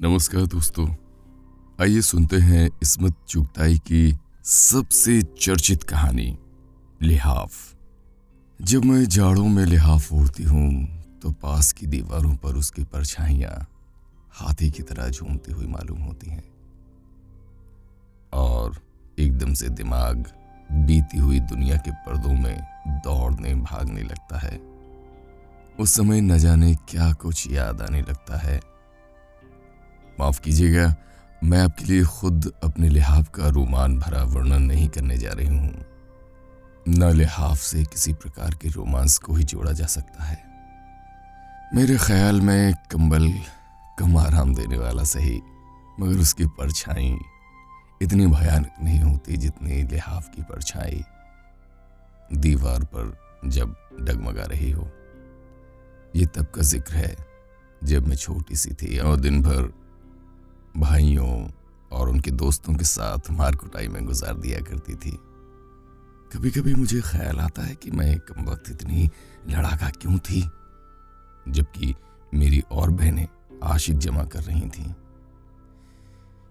नमस्कार दोस्तों, आइए सुनते हैं इसमत चुगताई की सबसे चर्चित कहानी, लिहाफ। जब मैं जाड़ों में लिहाफ ओढ़ती हूँ तो पास की दीवारों पर उसकी परछाइयाँ हाथी की तरह झूमती हुई मालूम होती हैं। और एकदम से दिमाग बीती हुई दुनिया के पर्दों में दौड़ने भागने लगता है। उस समय न जाने क्या कुछ याद आने लगता है। माफ़ कीजिएगा, मैं आपके लिए खुद अपने लिहाफ का रोमान भरा वर्णन नहीं करने जा रही हूँ। न लिहाफ से किसी प्रकार के रोमांस को ही जोड़ा जा सकता है। मेरे ख्याल में कंबल कम आराम देने वाला सही, मगर उसकी परछाई इतनी भयानक नहीं होती जितनी लिहाफ की परछाई दीवार पर जब डगमगा रही हो। ये तब का ज़िक्र है, जब मैं छोटी सी थी और दिन भर भाइयों और उनके दोस्तों के साथ मार कुटाई में गुजार दिया करती थी। कभी कभी मुझे ख्याल आता है कि मैं कम वक्त इतनी लड़ाका क्यों थी, जबकि मेरी और बहनें आशिक जमा कर रही थीं।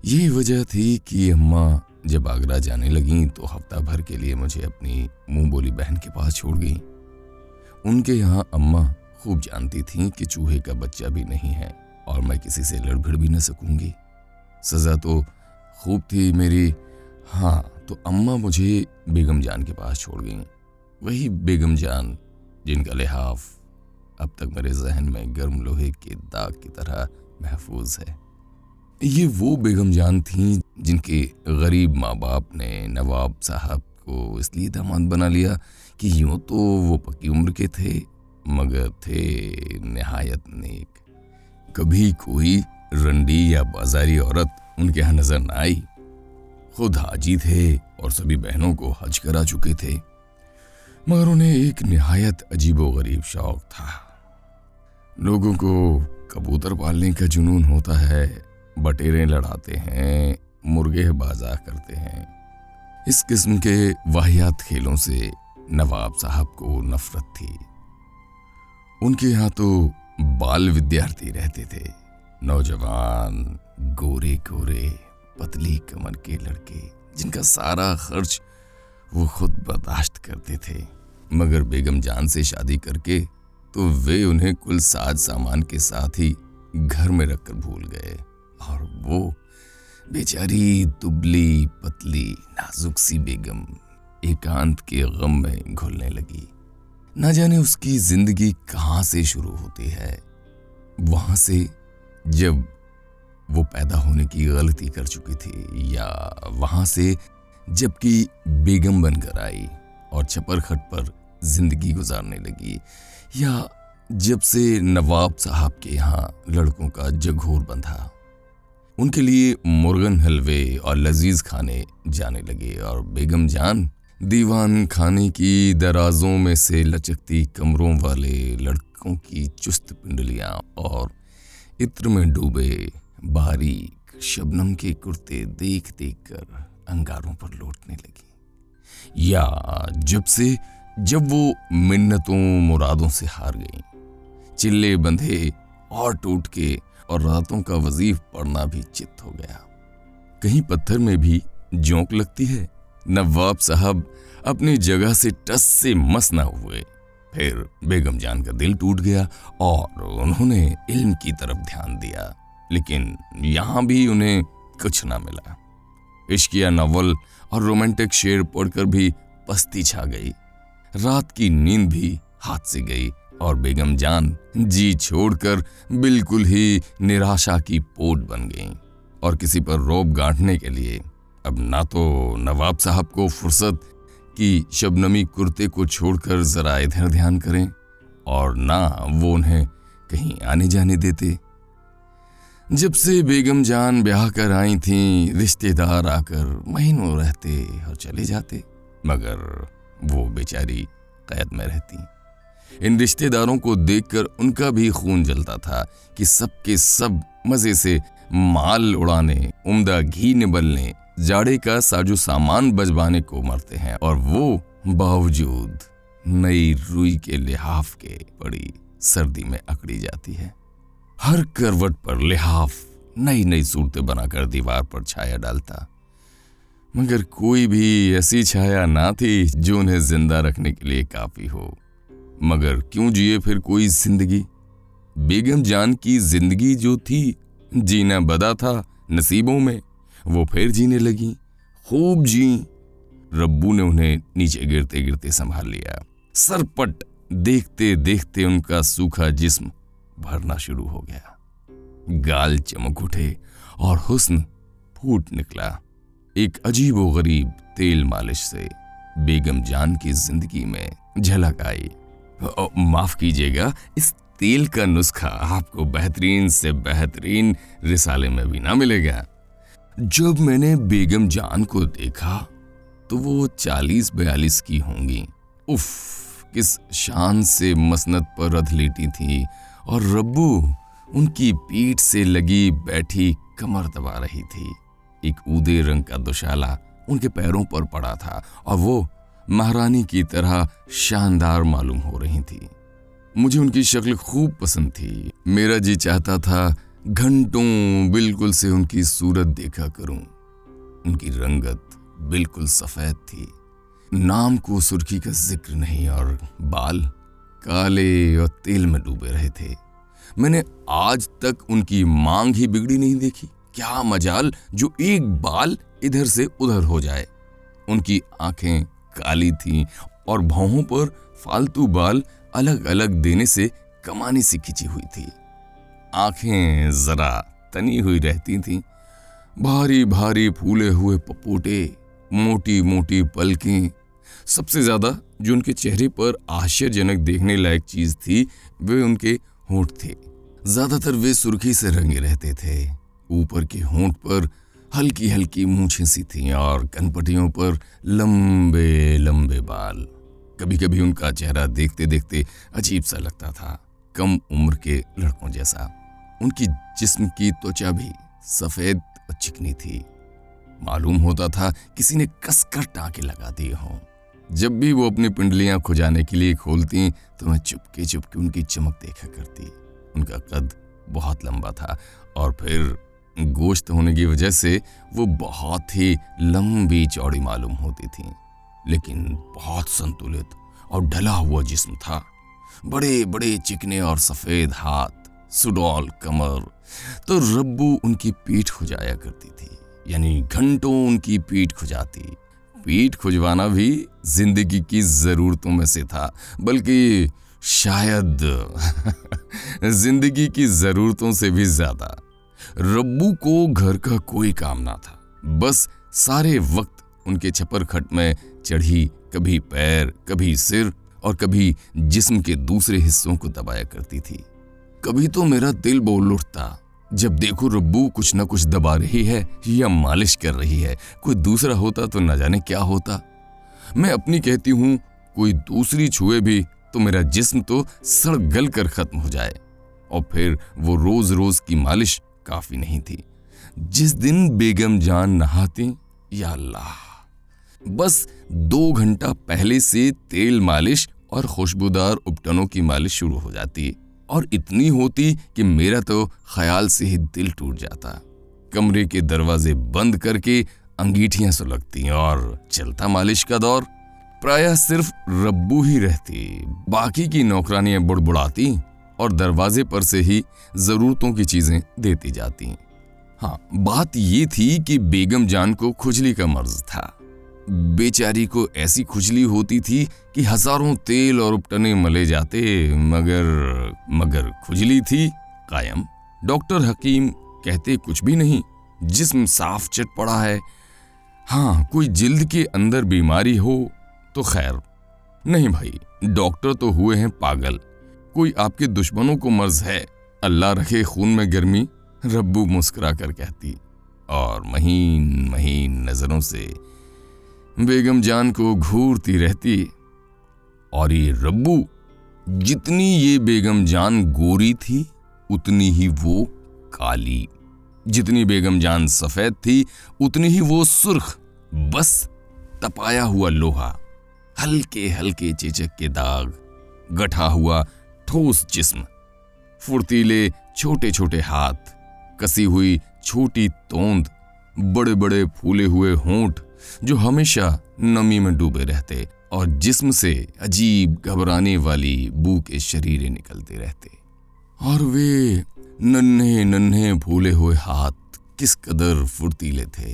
यही वजह थी कि अम्मा जब आगरा जाने लगी तो हफ़्ता भर के लिए मुझे अपनी मुँह बोली बहन के पास छोड़ गई। उनके यहाँ अम्मा खूब जानती थीं कि चूहे का बच्चा भी नहीं है और मैं किसी से लड़ भिड़ भी न सकूँगी। सज़ा तो खूब थी मेरी। हाँ तो अम्मा मुझे बेगम जान के पास छोड़ गई। वही बेगम जान, जिनका लिहाफ अब तक मेरे जहन में गर्म लोहे के दाग की तरह महफूज है। ये वो बेगम जान थी, जिनके गरीब माँ बाप ने नवाब साहब को इसलिए दामाद बना लिया कि यूँ तो वो पक्की उम्र के थे, मगर थे नहायत नेक। कभी कोई रंडी या बाजारी औरत उनके यहाँ नज़र न आई। खुद हाजी थे और सभी बहनों को हज करा चुके थे। मगर उन्हें एक निहायत अजीबो गरीब शौक था। लोगों को कबूतर पालने का जुनून होता है, बटेरें लड़ाते हैं, मुर्गे बाजा करते हैं। इस किस्म के वाहियात खेलों से नवाब साहब को नफरत थी। उनके यहाँ तो बाल विद्यार्थी रहते थे। नौजवान गोरे गोरे पतली कमर के लड़के, जिनका सारा खर्च वो खुद बर्दाश्त करते थे। मगर बेगम जान से शादी करके तो वे उन्हें कुल साज सामान के साथ ही घर में रखकर भूल गए। और वो बेचारी दुबली, पतली, नाजुक सी बेगम एकांत के गम में घुलने लगी। न जाने उसकी ज़िंदगी कहाँ से शुरू होती है। वहाँ से जब वो पैदा होने की गलती कर चुकी थी या वहाँ से जबकि बेगम बनकर आई और छपर खट पर ज़िंदगी गुजारने लगी, या जब से नवाब साहब के यहाँ लड़कों का जघोर बंधा, उनके लिए मुर्गन हलवे और लजीज खाने जाने लगे और बेगम जान दीवान खाने की दराजों में से लचकती कमरों वाले लड़कों की चुस्त पिंडलियाँ और इत्र में डूबे बारीक शबनम के कुर्ते देख देख कर अंगारों पर लौटने लगी। या जब से, जब वो मिन्नतों मुरादों से हार गई। चिल्ले बंधे और टूट के और रातों का वजीफ पड़ना भी चित हो गया। कहीं पत्थर में भी जोंक लगती है। नवाब साहब अपनी जगह से टस से मस न हुए। फिर बेगम जान का दिल टूट गया और उन्होंने इल्म की तरफ़ ध्यान दिया, लेकिन यहाँ भी उन्हें कुछ ना मिला। इश्किया नॉवल और रोमांटिक शेर पढ़कर भी पस्ती छा गई। रात की नींद भी हाथ से गई और बेगम जान जी छोड़कर बिल्कुल ही निराशा की पोट बन गई और किसी पर रोब गांठने के लिए अब ना तो नवाब साहब को फुर्सत कि शबनमी कुर्ते को छोड़कर जरा इधर ध्यान करें और ना वो उन्हें कहीं आने जाने देते। जब से बेगम जान ब्याह कर आई थी, रिश्तेदार आकर महीनों रहते और चले जाते, मगर वो बेचारी कैद में रहती। इन रिश्तेदारों को देखकर उनका भी खून जलता था कि सबके सब मज़े से माल उड़ाने, उम्दा घी निबलने जाड़े का साजो सामान बजवाने को मरते हैं और वो बावजूद नई रुई के लिहाफ के पड़ी सर्दी में अकड़ी जाती है। हर करवट पर लिहाफ नई नई सूरतें बनाकर दीवार पर छाया डालता। मगर कोई भी ऐसी छाया ना थी जो उन्हें ज़िंदा रखने के लिए काफ़ी हो। मगर क्यों जिए फिर कोई ज़िंदगी? बेगम जान की ज़िंदगी जो थी, जीना बदा था नसीबों में। वो फिर जीने लगी। खूब जी। रब्बू ने उन्हें नीचे गिरते गिरते संभाल लिया। सरपट देखते देखते उनका सूखा जिस्म भरना शुरू हो गया। गाल चमक उठे और हुस्न फूट निकला। एक अजीब गरीब तेल मालिश से बेगम जान की ज़िंदगी में झलक आई। माफ़ कीजिएगा, इस तेल का नुस्खा आपको बेहतरीन से बेहतरीन रिसाले में भी ना मिलेगा। जब मैंने बेगम जान को देखा तो वो चालीस बयालीस की होंगी। उफ, किस शान से मसनत पर रथ लेटी थी, और रब्बू उनकी पीठ से लगी बैठी कमर दबा रही थी। एक ऊदे रंग का दुशाला उनके पैरों पर पड़ा था, और वो महारानी की तरह शानदार मालूम हो रही थी। मुझे उनकी शक्ल खूब पसंद थी। मेरा जी चाहता था घंटों बिल्कुल से उनकी सूरत देखा करूँ। उनकी रंगत बिल्कुल सफ़ेद थी। नाम को सुर्खी का ज़िक्र नहीं, और बाल काले और तेल में डूबे रहे थे। मैंने आज तक उनकी मांग ही बिगड़ी नहीं देखी। क्या मजाल जो एक बाल इधर से उधर हो जाए। उनकी आँखें काली थीं और भौहों पर फालतू बाल अलग अलग देने से कमाने से खिंची हुई थी। आँखें जरा तनी हुई रहती थीं। भारी भारी फूले हुए पपोटे, मोटी मोटी पलकें। सबसे ज़्यादा जो उनके चेहरे पर आश्चर्यजनक देखने लायक चीज़ थी, वे उनके होंठ थे। ज़्यादातर वे सुर्खी से रंगे रहते थे। ऊपर के होंठ पर हल्की हल्की मूछें सी थीं और कनपटियों पर लंबे लंबे बाल। कभी कभी उनका चेहरा देखते देखते अजीब सा लगता था, कम उम्र के लड़कों जैसा। उनकी जिस्म की त्वचा भी सफ़ेद और चिकनी थी। मालूम होता था किसी ने कसकर टाके लगा दिए हों। जब भी वो अपनी पिंडलियाँ खुजाने के लिए खोलती तो मैं चुपके चुपके उनकी चमक देखा करती। उनका कद बहुत लंबा था और फिर गोश्त होने की वजह से वो बहुत ही लंबी चौड़ी मालूम होती थी। लेकिन बहुत संतुलित और ढला हुआ जिस्म था। बड़े बड़े चिकने और सफ़ेद हाथ सुडौल, कमर। तो रब्बू उनकी पीठ खुजाया करती थी, यानी घंटों उनकी पीठ खुजाती। पीठ खुजवाना भी ज़िंदगी की जरूरतों में से था, बल्कि शायद ज़िंदगी की जरूरतों से भी ज़्यादा। रब्बू को घर का कोई काम ना था, बस सारे वक्त उनके छपर खट में चढ़ी, कभी पैर, कभी सिर और कभी जिस्म के दूसरे हिस्सों को दबाया करती थी। कभी तो मेरा दिल बोल उठता जब देखो रब्बू कुछ ना कुछ दबा रही है, या मालिश कर रही है, कोई दूसरा होता तो न जाने क्या होता। मैं अपनी कहती हूँ, कोई दूसरी छुए भी तो मेरा जिस्म तो सड़ गल कर खत्म हो जाए। और फिर वो रोज रोज की मालिश काफ़ी नहीं थी। जिस दिन बेगम जान नहाती, या अल्लाह। बस दो घंटा पहले से तेल मालिश और खुशबूदार उपटनों की मालिश शुरू हो जाती। और इतनी होती कि मेरा तो ख्याल से ही दिल टूट जाता। कमरे के दरवाजे बंद करके अंगीठियाँ सुलगती और चलता मालिश का दौर। प्राय सिर्फ़ रब्बू ही रहती, बाकी की नौकरानियाँ बुड़बुड़ाती और दरवाजे पर से ही जरूरतों की चीज़ें देती जाती। हाँ बात ये थी कि बेगम जान को खुजली का मर्ज था। बेचारी को ऐसी खुजली होती थी कि हज़ारों तेल और उपटने मले जाते, मगर मगर खुजली थी कायम। डॉक्टर हकीम कहते कुछ भी नहीं, जिस्म साफ़ चट पड़ा है। हाँ कोई जिल्द के अंदर बीमारी हो तो खैर। नहीं भाई, डॉक्टर तो हुए हैं पागल। कोई आपके दुश्मनों को मर्ज है, अल्लाह रखे खून में गर्मी, रब्बू मुस्कुरा कर कहती। और महीन महीन नज़रों से बेगम जान को घूरती रहती। और ये रब्बू, जितनी ये बेगम जान गोरी थी, उतनी ही वो काली। जितनी बेगम जान सफ़ेद थी, उतनी ही वो सुर्ख, बस तपाया हुआ लोहा हल्के हल्के चेचक के दाग, गठा हुआ ठोस जिस्म, फुर्तीले छोटे छोटे हाथ, कसी हुई छोटी तोंद बड़े बड़े फूले हुए होंठ जो हमेशा नमी में डूबे रहते और जिस्म से अजीब घबराने वाली बू के शरीरें निकलते रहते। और वे नन्हे नन्हे फूले हुए हाथ किस कदर फुर्तीले थे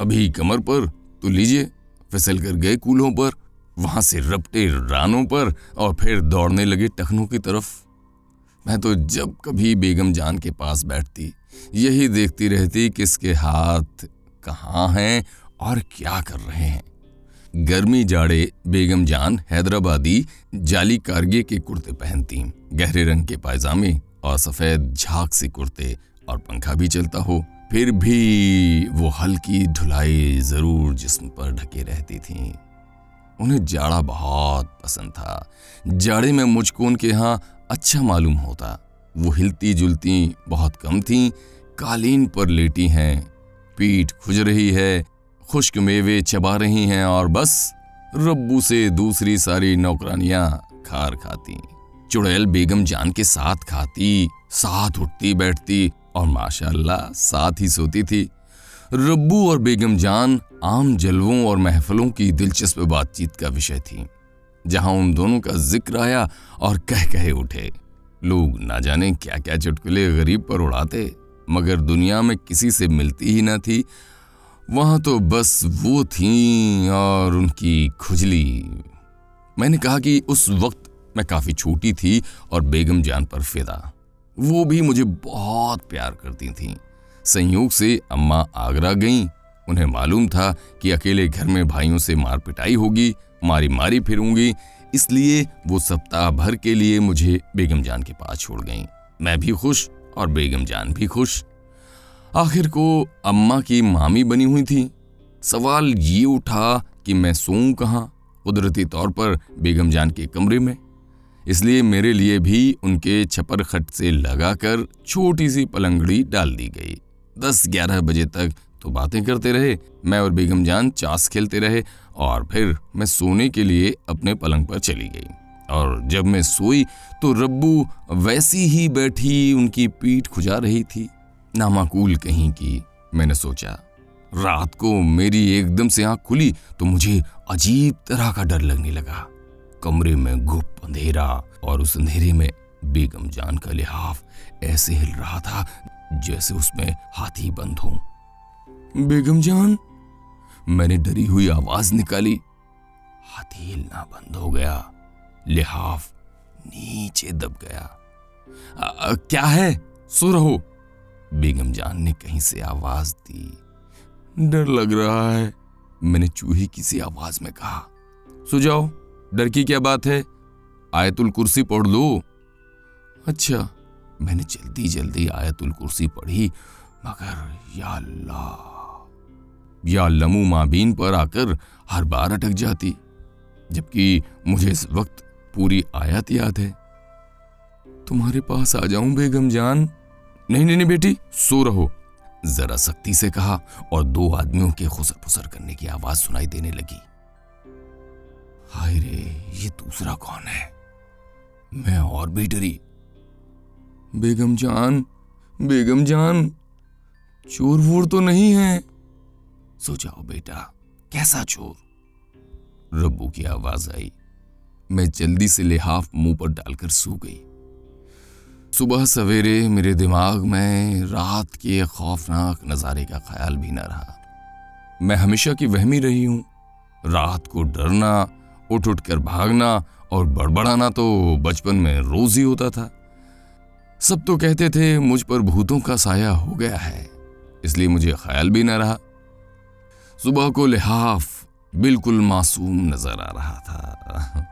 अभी कमर पर तो लीजिए, फिसल कर गए कूलों पर, वहाँ से रपटे रानों पर और फिर दौड़ने लगे टखनों की तरफ़। मैं तो जब कभी बेगम जान के पास बैठती, यही देखती रहती किसके हाथ कहाँ हैं और क्या कर रहे हैं? गर्मी जाड़े, बेगम जान, हैदराबादी, जाली कारगे के कुर्ते पहनती गहरे रंग के पायजामे और सफ़ेद झाक से कुर्ते और पंखा भी चलता हो। फिर भी वो हल्की ढुलाई ज़रूर जिस्म पर ढके रहती थीं। उन्हें जाड़ा बहुत पसंद था। जाड़े में मुझको उनके यहाँ अच्छा मालूम होता। वो हिलती जुलती बहुत कम थीं। कालीन पर लेटी हैं। पीठ खुज रही है। खुश्क मेवे चबा रही हैं और बस रब्बू से दूसरी सारी नौकरानियाँ खार खाती। चुड़ैल बेगम जान के साथ खाती, साथ उठती बैठती और माशाल्लाह साथ ही सोती थी। रब्बू और बेगम जान आम जलवों और महफलों की दिलचस्प बातचीत का विषय थी, जहाँ उन दोनों का ज़िक्र आया और कह कहे उठे, लोग ना जाने क्या क्या चुटकुले गरीब पर उड़ाते, मगर दुनिया में किसी से मिलती ही ना थी वहाँ तो बस वो थी और उनकी खुजली। मैंने कहा कि उस वक्त मैं काफ़ी छोटी थी और बेगम जान पर फिदा। वो भी मुझे बहुत प्यार करती थीं। संयोग से अम्मा आगरा गईं। उन्हें मालूम था कि अकेले घर में भाइयों से मार पिटाई होगी मारी मारी फिरूँगी। इसलिए वो सप्ताह भर के लिए मुझे बेगम जान के पास छोड़ गईं। मैं भी खुश और बेगम जान भी खुश। आखिर को अम्मा की मामी बनी हुई थी। सवाल ये उठा कि मैं सोऊं कहाँ कुदरती तौर पर बेगम जान के कमरे में? इसलिए मेरे लिए भी उनके छपर खट से लगाकर छोटी सी पलंगड़ी डाल दी गई। दस ग्यारह बजे तक तो बातें करते रहे, मैं और बेगम जान चास खेलते रहे और फिर मैं सोने के लिए अपने पलंग पर चली गई। और जब मैं सोई तो रब्बू वैसी ही बैठी, उनकी पीठ खुजा रही थी। नामाकूल कहीं की मैंने सोचा रात को मेरी एकदम से आँख खुली तो मुझे अजीब तरह का डर लगने लगा। कमरे में गुप अंधेरा और उस अंधेरे में बेगम जान का लिहाफ ऐसे हिल रहा था जैसे उसमें हाथी बंद हो। बेगम जान मैंने डरी हुई आवाज़ निकाली। हाथी हिलना बंद हो गया लिहाफ नीचे दब गया। आ, क्या है? सो रहो। बेगम जान ने कहीं से आवाज़ दी। डर लग रहा है। मैंने चूही किसी आवाज़ में कहा सो जाओ डर की क्या बात है? आयतुल कुर्सी पढ़ लो? अच्छा। मैंने जल्दी जल्दी आयतुल कुर्सी पढ़ी मगर या अल्लाह या लमू माबीन पर आकर हर बार अटक जाती जबकि मुझे इस वक्त पूरी आयत याद है। तुम्हारे पास आ जाऊँ बेगम जान? नहीं नहीं नहीं, बेटी, सो रहो। जरा सख्ती से कहा और दो आदमियों के खुसर फुसर करने की आवाज़ सुनाई देने लगी। हाय रे, ये दूसरा कौन है? मैं और भी डरी। बेगम जान बेगम जान चोर वोर तो नहीं है। सो जाओ बेटा, कैसा चोर? रब्बू की आवाज़ आई। मैं जल्दी से लिहाफ मुँह पर डालकर सो गई। सुबह सवेरे मेरे दिमाग में रात के खौफनाक नजारे का ख्याल भी न रहा। मैं हमेशा की वहमी रही हूँ। रात को डरना उठ उठ कर भागना और बड़बड़ाना तो बचपन में रोज ही होता था। सब तो कहते थे, मुझ पर भूतों का साया हो गया है। इसलिए मुझे ख्याल भी न रहा। सुबह को लिहाफ बिल्कुल मासूम नज़र आ रहा था।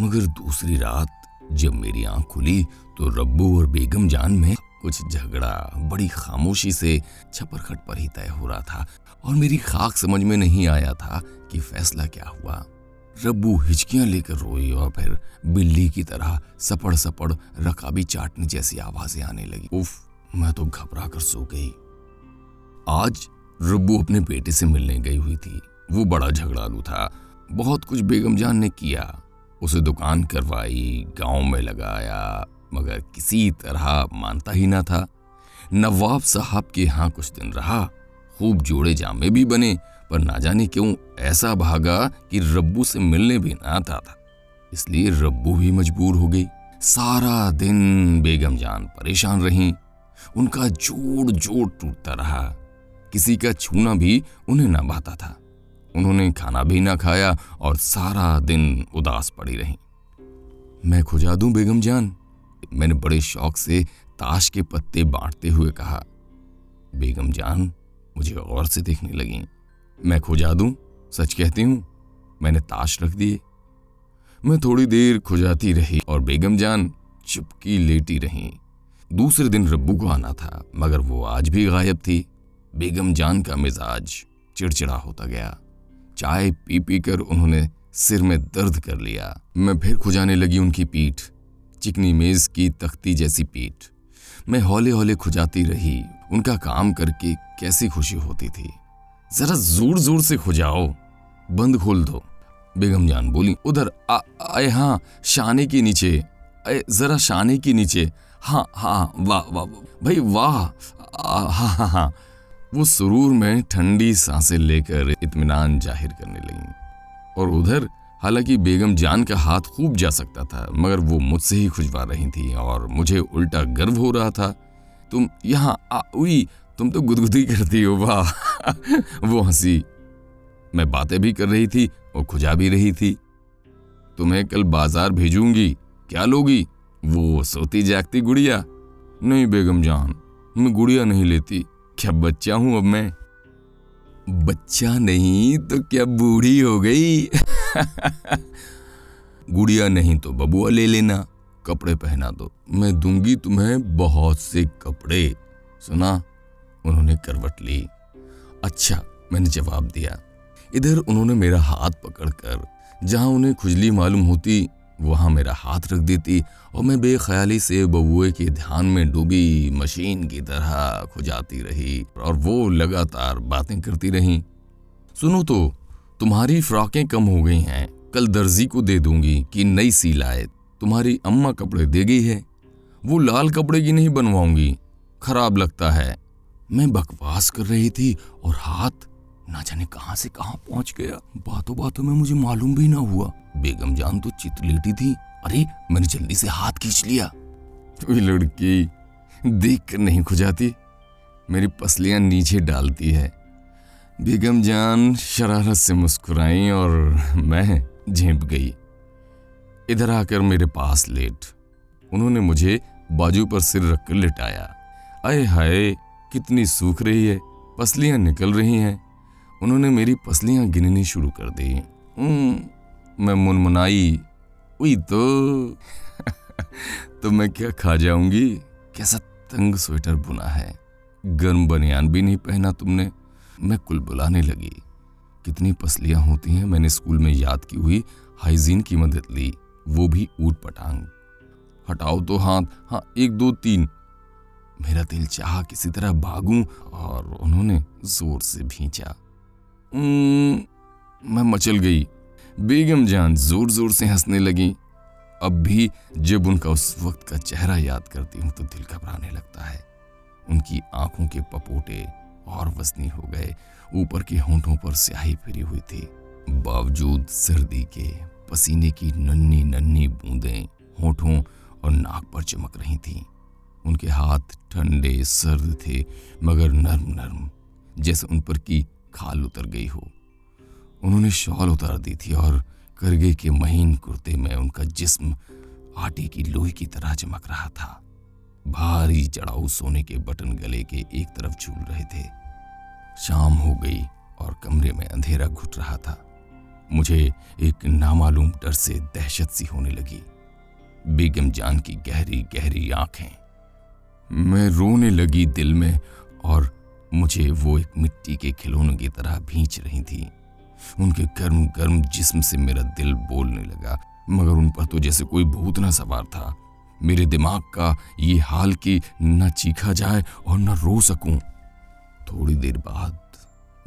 मगर दूसरी रात जब मेरी आँख खुली तो रब्बू और बेगम जान में कुछ झगड़ा बड़ी खामोशी से छपरखट पर ही तय हो रहा था और मेरी खाक समझ में नहीं आया था कि फैसला क्या हुआ। रब्बू हिचकियाँ लेकर रोई और फिर बिल्ली की तरह सपड़ सपड़ रकाबी चाटने जैसी आवाज़ें आने लगी। उफ, मैं तो घबरा कर सो गई। आज रब्बू अपने बेटे से मिलने गई हुई थी। वो बड़ा झगड़ालू था। बहुत कुछ बेगम जान ने किया। उसे दुकान करवाई, गाँव में लगाया, मगर किसी तरह मानता ही ना था। नवाब साहब के यहाँ कुछ दिन रहा, खूब जोड़े जामे भी बने, पर ना जाने क्यों ऐसा भागा कि रब्बू से मिलने भी ना आता था। इसलिए रब्बू भी मजबूर हो गई। सारा दिन बेगम जान परेशान रही। उनका जोड़ जोड़ टूटता रहा। किसी का छूना भी उन्हें ना भाता था। उन्होंने खाना भी ना खाया और सारा दिन उदास पड़ी रही। मैं खुजा दूँ, बेगम जान? मैंने बड़े शौक से ताश के पत्ते बांटते हुए कहा, बेगम जान, मुझे गौर से देखने लगी। मैं खुजा दूँ? सच कहती हूँ, मैंने ताश रख दिए। मैं थोड़ी देर खुजाती रही और बेगम जान चुपकी लेटी रही। दूसरे दिन रब्बू को आना था, मगर वो आज भी गायब थी। बेगम जान का मिजाज चिड़चिड़ा होता गया। चाय पी पी कर उन्होंने सिर में दर्द कर लिया। मैं फिर खुजाने लगी उनकी पीठ, चिकनी मेज की तख्ती जैसी पीठ। मैं हौले हौले खुजाती रही, उनका काम करके कैसी खुशी होती थी। जरा ज़ोर ज़ोर से खुजाओ, बंद खोल दो। बेगम जान बोली, उधर आए हाँ शाने के नीचे अरे जरा शाने के नीचे। हाँ हाँ वाह वाह भाई वाह हाँ हाँ हाँ वो सुरूर में ठंडी साँसें लेकर इत्मीनान ज़ाहिर करने लगी। और उधर, हालाँकि बेगम जान का हाथ खूब जा सकता था, मगर वो मुझसे ही खुजवा रही थी और मुझे उल्टा गर्व हो रहा था। तुम यहाँ आई तुम तो गुदगुदी करती हो, वाह! वो हँसी। मैं बातें भी कर रही थी और खुजा भी रही थी। तुम्हें कल बाज़ार भेजूँगी, क्या लोगी? वो सोती जागती गुड़िया। नहीं बेगम जान, मैं गुड़िया नहीं लेती। क्या बच्चा हूँ अब मैं? बच्चा नहीं तो क्या बूढ़ी हो गई? गुड़िया नहीं तो बबुआ ले लेना, कपड़े पहना दो। मैं दूँगी तुम्हें बहुत से कपड़े। सुना? उन्होंने करवट ली। अच्छा मैंने जवाब दिया। इधर उन्होंने मेरा हाथ पकड़कर, जहाँ उन्हें खुजली मालूम होती वहाँ मेरा हाथ रख देती और मैं बेख्याली से बबुए के ध्यान में डूबी, मशीन की तरह खुजाती रही और वो लगातार बातें करती रही। सुनो तो तुम्हारी फ्रॉकें कम हो गई हैं। कल दर्जी को दे दूँगी कि नई सी लाए। तुम्हारी अम्मा कपड़े दे गई है। वो लाल कपड़े की नहीं बनवाऊँगी। खराब लगता है। मैं बकवास कर रही थी और हाथ ना जाने कहाँ से कहाँ पहुँच गया। बातों बातों में मुझे मालूम भी ना हुआ। बेगम जान तो चित लेटी थी। अरे, मैंने जल्दी से हाथ खींच लिया। कोई लड़की देख कर नहीं खुजाती। मेरी पसलियाँ नीचे डालती है। बेगम जान शरारत से मुस्कुराई और मैं झेप गई। इधर आकर मेरे पास लेट। उन्होंने मुझे बाजू पर सिर रखकर लिटाया। अय हाय, कितनी सूख रही है। पसलियाँ निकल रही हैं। उन्होंने मेरी पसलियाँ गिननी शुरू कर दी। मैं मुनमुनाई। हुई तो। तो मैं क्या खा जाऊँगी? कैसा तंग स्वेटर बुना है। गर्म बनियान भी नहीं पहना तुमने। मैं कुल बुलाने लगी। कितनी पसलियाँ होती हैं मैंने स्कूल में याद की हुई, हाइजीन की मदद ली। वो भी ऊट पटांग। हटाओ तो हाथ। हाँ एक, दो, तीन। मेरा दिल चाह किसी तरह भागूं और उन्होंने ज़ोर से भींचा। मैं मचल गई। बेगम जान ज़ोर ज़ोर से हंसने लगी। अब भी जब उनका उस वक्त का चेहरा याद करती हूँ तो दिल घबराने लगता है। उनकी आँखों के पपोटे और वजनी हो गए। ऊपर के होंठों पर स्याही फिरी हुई थी। बावजूद सर्दी के पसीने की नन्ही नन्ही बूंदें होठों और नाक पर चमक रही थीं। उनके हाथ ठंडे सर्द थे, मगर नर्म नर्म, जैसे उन पर की खाल उतर गई हो। उन्होंने शॉल उतार दी थी और करगे के महीन कुर्ते में उनका जिस्म आटे की लोही की तरह चमक रहा था। भारी चढ़ाऊ सोने के बटन गले के एक तरफ़ झूल रहे थे। शाम हो गई और कमरे में अंधेरा घुट रहा था। मुझे एक नामालूम डर से दहशत सी होने लगी। बेगम जान की गहरी गहरी आँखें। मैं रोने लगी दिल में और मुझे वो एक मिट्टी के खिलौने की तरह भींच रही थी। उनके गर्म गर्म जिस्म से मेरा दिल बोलने लगा, मगर उन पर तो जैसे कोई भूत ना सवार था। मेरे दिमाग का ये हाल कि न चीखा जाए और न रो सकूँ। थोड़ी देर बाद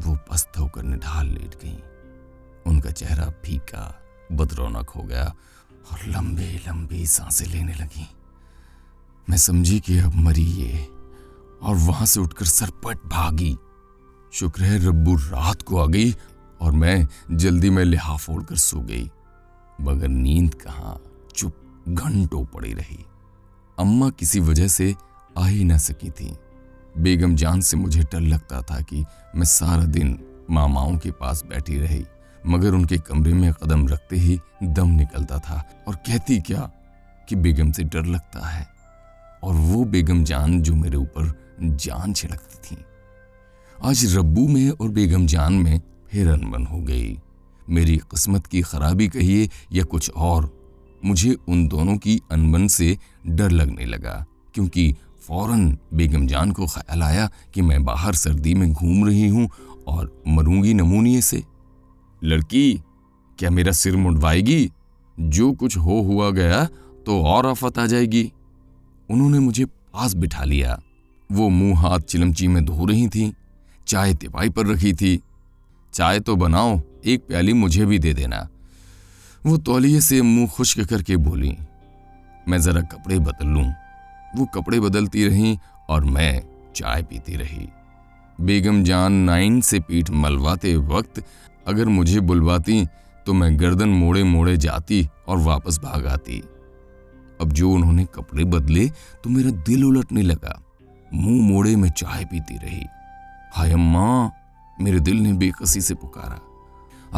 वो पस्त होकर निढाल लेट गई। उनका चेहरा फीका, बदरौनक हो गया और लंबे, लंबी साँसें लेने लगी। मैं समझी कि अब मरी ये और वहाँ से उठकर सरपट भागी। शुक्र है रब्बू रात को आ गई और मैं जल्दी में लिहाफ ओढ़कर सो गई। मगर नींद कहाँ चुप घंटों पड़ी रही। अम्मा किसी वजह से आ ही ना सकी थी। बेगम जान से मुझे डर लगता था कि मैं सारा दिन मामाओं के पास बैठी रही, मगर उनके कमरे में कदम रखते ही दम निकलता था और कहती, क्या? कि बेगम से डर लगता है। और वो बेगम जान जो मेरे ऊपर जान छिड़कती थी। आज रब्बू में और बेगम जान में फिर अनबन हो गई। मेरी किस्मत की खराबी कहिए या कुछ और, मुझे उन दोनों की अनबन से डर लगने लगा, क्योंकि फ़ौरन बेगम जान को ख्याल आया कि मैं बाहर सर्दी में घूम रही हूँ और मरूँगी नमूनिए से। लड़की, क्या मेरा सिर मुंडवाएगी? जो कुछ हो हुआ गया तो और आफत आ जाएगी। उन्होंने मुझे पास बिठा लिया। वो मुँह हाथ चिलमची में धो रही थी, चाय तिपाई पर रखी थी। चाय तो बनाओ, एक प्याली मुझे भी दे देना। वो तौलिए से मुँह खुश्क करके बोली, मैं जरा कपड़े बदल लूँ। वो कपड़े बदलती रही और मैं चाय पीती रही। बेगम जान नाइन से पीठ मलवाते वक्त अगर मुझे बुलवाती तो मैं गर्दन मोड़े मोड़े जाती और वापस भाग आती। अब जो उन्होंने कपड़े बदले तो मेरा दिल उलटने लगा। मुँह मोड़े में चाय पीती रही। हाय अम्मा, मेरे दिल ने बेकसी से पुकारा।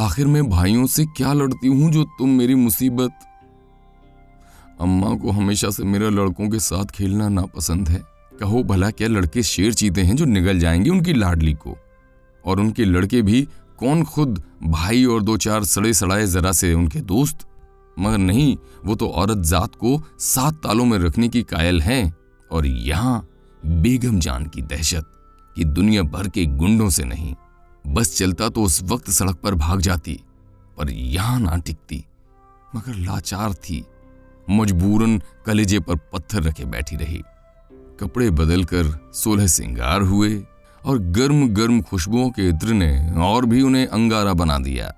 आखिर मैं भाइयों से क्या लड़ती हूँ जो तुम मेरी मुसीबत? अम्मा को हमेशा से मेरा लड़कों के साथ खेलना नापसंद है। कहो भला क्या लड़के शेर चीते हैं जो निगल जाएँगे उनकी लाडली को? और उनके लड़के भी कौन खुद भाई और दो चार सड़े सड़ाए जरा से उनके दोस्त? मगर नहीं, वो तो औरत जात को सात तालों में रखने की कायल हैं। और यहाँ बेगम जान की दहशत कि दुनिया भर के गुंडों से नहीं, बस चलता तो उस वक्त सड़क पर भाग जाती, पर यहाँ ना टिकती। मगर लाचार थी, मजबूरन कलेजे पर पत्थर रखे बैठी रही। कपड़े बदलकर सोलह सिंगार हुए और गर्म गर्म खुशबुओं के इत्र ने और भी उन्हें अंगारा बना दिया,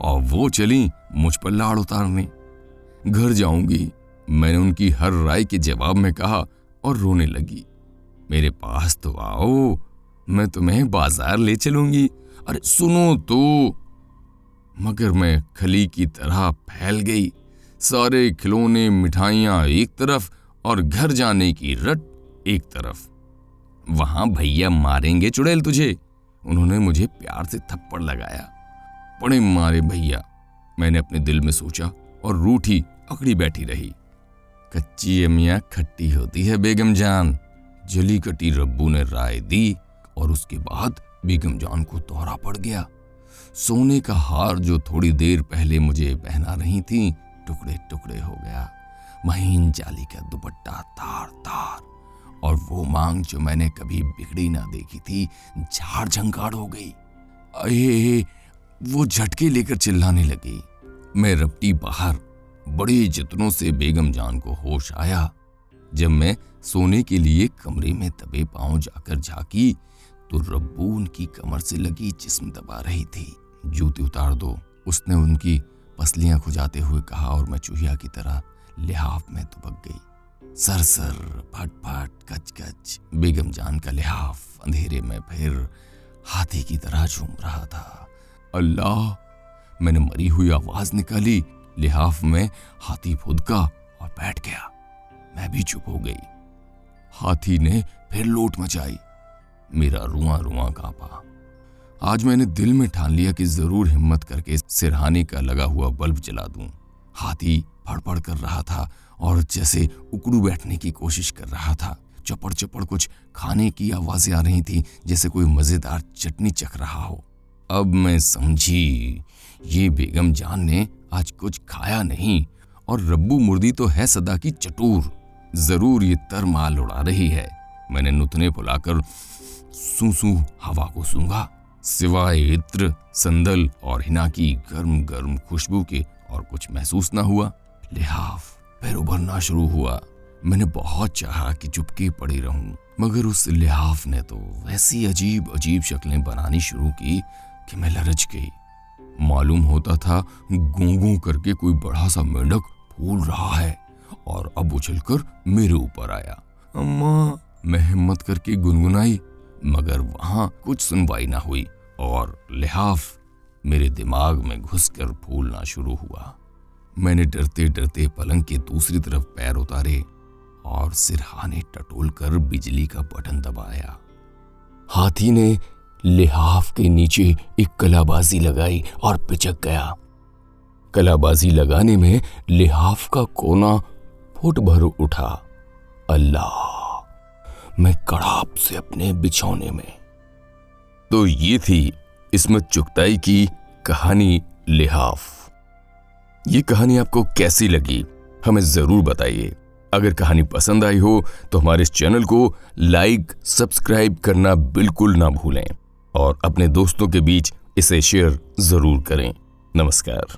और वो चली मुझ पर लाड़ उतारने। घर जाऊँगी, मैंने उनकी हर राय के जवाब में कहा और रोने लगी। मेरे पास तो आओ, मैं तुम्हें बाज़ार ले चलूँगी। अरे सुनो तो। मगर मैं खली की तरह फैल गई। सारे खिलौने, मिठाइयाँ एक तरफ़ और घर जाने की रट एक तरफ़। वहाँ भैया मारेंगे चुड़ैल तुझे। उन्होंने मुझे प्यार से थप्पड़ लगाया। बड़े मारे भैया। मैंने अपने दिल में सोचा और रूठी अकड़ी बैठी रही। कच्ची अमिया खट्टी होती है, बेगम जान। जली कटी रब्बू ने राय दी और उसके बाद बेगम जान को दौरा पड़ गया। सोने का हार जो थोड़ी देर पहले मुझे पहना रही थी टुकड़े टुकड़े हो गया। महीन जाली का दुपट्टा तार तार और वो मांग जो मैंने कभी बिगड़ी ना देखी थी झाड़ झंकाड़ हो गई। अये, वो झटके लेकर चिल्लाने लगी। मैं रपटी बाहर बड़े जतनों से बेगम जान को होश आया जब मैं सोने के लिए कमरे में दबे पाँव जाकर झाकी तो रब्बू उनकी कमर से लगी जिस्म दबा रही थी। जूते उतार दो, उसने उनकी पसलियाँ खुजाते हुए कहा और मैं चूहिया की तरह लिहाफ में दुबक गई। सर सर, फट फट कच कच बेगम जान का लिहाफ अंधेरे में फिर हाथी की तरह झूम रहा था। अल्लाह, मैंने मरी हुई आवाज़ निकाली, लिहाफ में हाथी फुदका और बैठ गया। मैं भी चुप हो गई। हाथी ने फिर लोट मचाई। मेरा रुआ रुआ कांपा। आज मैंने दिल में ठान लिया कि ज़रूर हिम्मत करके सिरहाने का लगा हुआ बल्ब जला दूँ। हाथी फड़फड़ कर रहा था और जैसे उकड़ू बैठने की कोशिश कर रहा था। चपड़ चपड़ कुछ खाने की आवाज़ें आ रही थी, जैसे कोई मज़ेदार चटनी चख रहा हो। अब मैं समझी, ये बेगम जान ने आज कुछ खाया नहीं और रब्बू मुर्दी तो है सदा की चटूर। ज़रूर ये तर माल उड़ा रही है। मैंने नुतने बुलाकर सूसू हवा को सूंघा। सिवाय इत्र, संदल और हिना की गर्म गर्म खुशबू के और कुछ महसूस ना हुआ। लिहाफ फिर उभरना शुरू हुआ। मैंने बहुत चाहा कि चुपके पड़ी रहूँ, मगर उस लिहाफ ने तो वैसी अजीब अजीब शक्लें बनानी शुरू की कि मैं लरच गई। मालूम होता था गूं करके कोई बड़ा सा मेंढक फूल रहा है। और अब उछलकर मेरे ऊपर आया। अम्मा, मैं हिम्मत करके गुनगुनाई, मगर वहाँ कुछ सुनवाई ना हुई और लिहाफ मेरे दिमाग में घुसकर फूलना शुरू हुआ। मैंने डरते डरते पलंग के दूसरी तरफ़ पैर उतारे और सिरहाने टटोल कर बिजली का बटन दबाया। हाथी ने लिहाफ के नीचे एक कलाबाजी लगाई और पिचक गया। कलाबाजी लगाने में लिहाफ का कोना फुट भर उठा। अल्लाह, मैं कड़ाप से अपने बिछौने में। तो ये थी इसमत चुगताई की कहानी लिहाफ। ये कहानी आपको कैसी लगी, हमें ज़रूर बताइए। अगर कहानी पसंद आई हो तो हमारे इस चैनल को लाइक, सब्सक्राइब करना बिल्कुल ना भूलें और अपने दोस्तों के बीच इसे शेयर ज़रूर करें। नमस्कार।